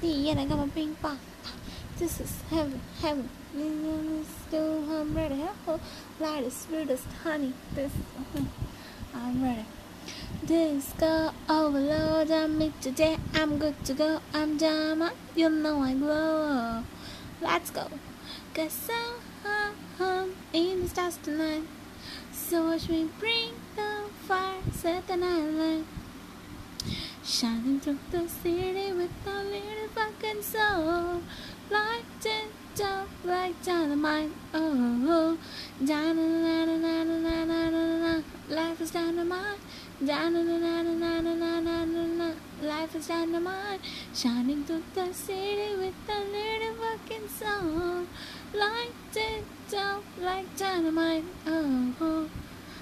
tea and I got my ping pong. This is heaven, heaven. Still, I'm ready. Oh, light is sweet as honey. This, I'm ready. Disco overload on me today. I'm good to go. I'm Jama. You know I glow. Let's go. Cause I'm home in the stars tonight. So watch me bring the fire, set the night light. Shining through the city with Light it up like dynamite. Oh, oh. Dynamite. Life is dynamite. Dynamite. Life is dynamite. Shining through the city with a little fucking soul. Light it up like dynamite. Oh.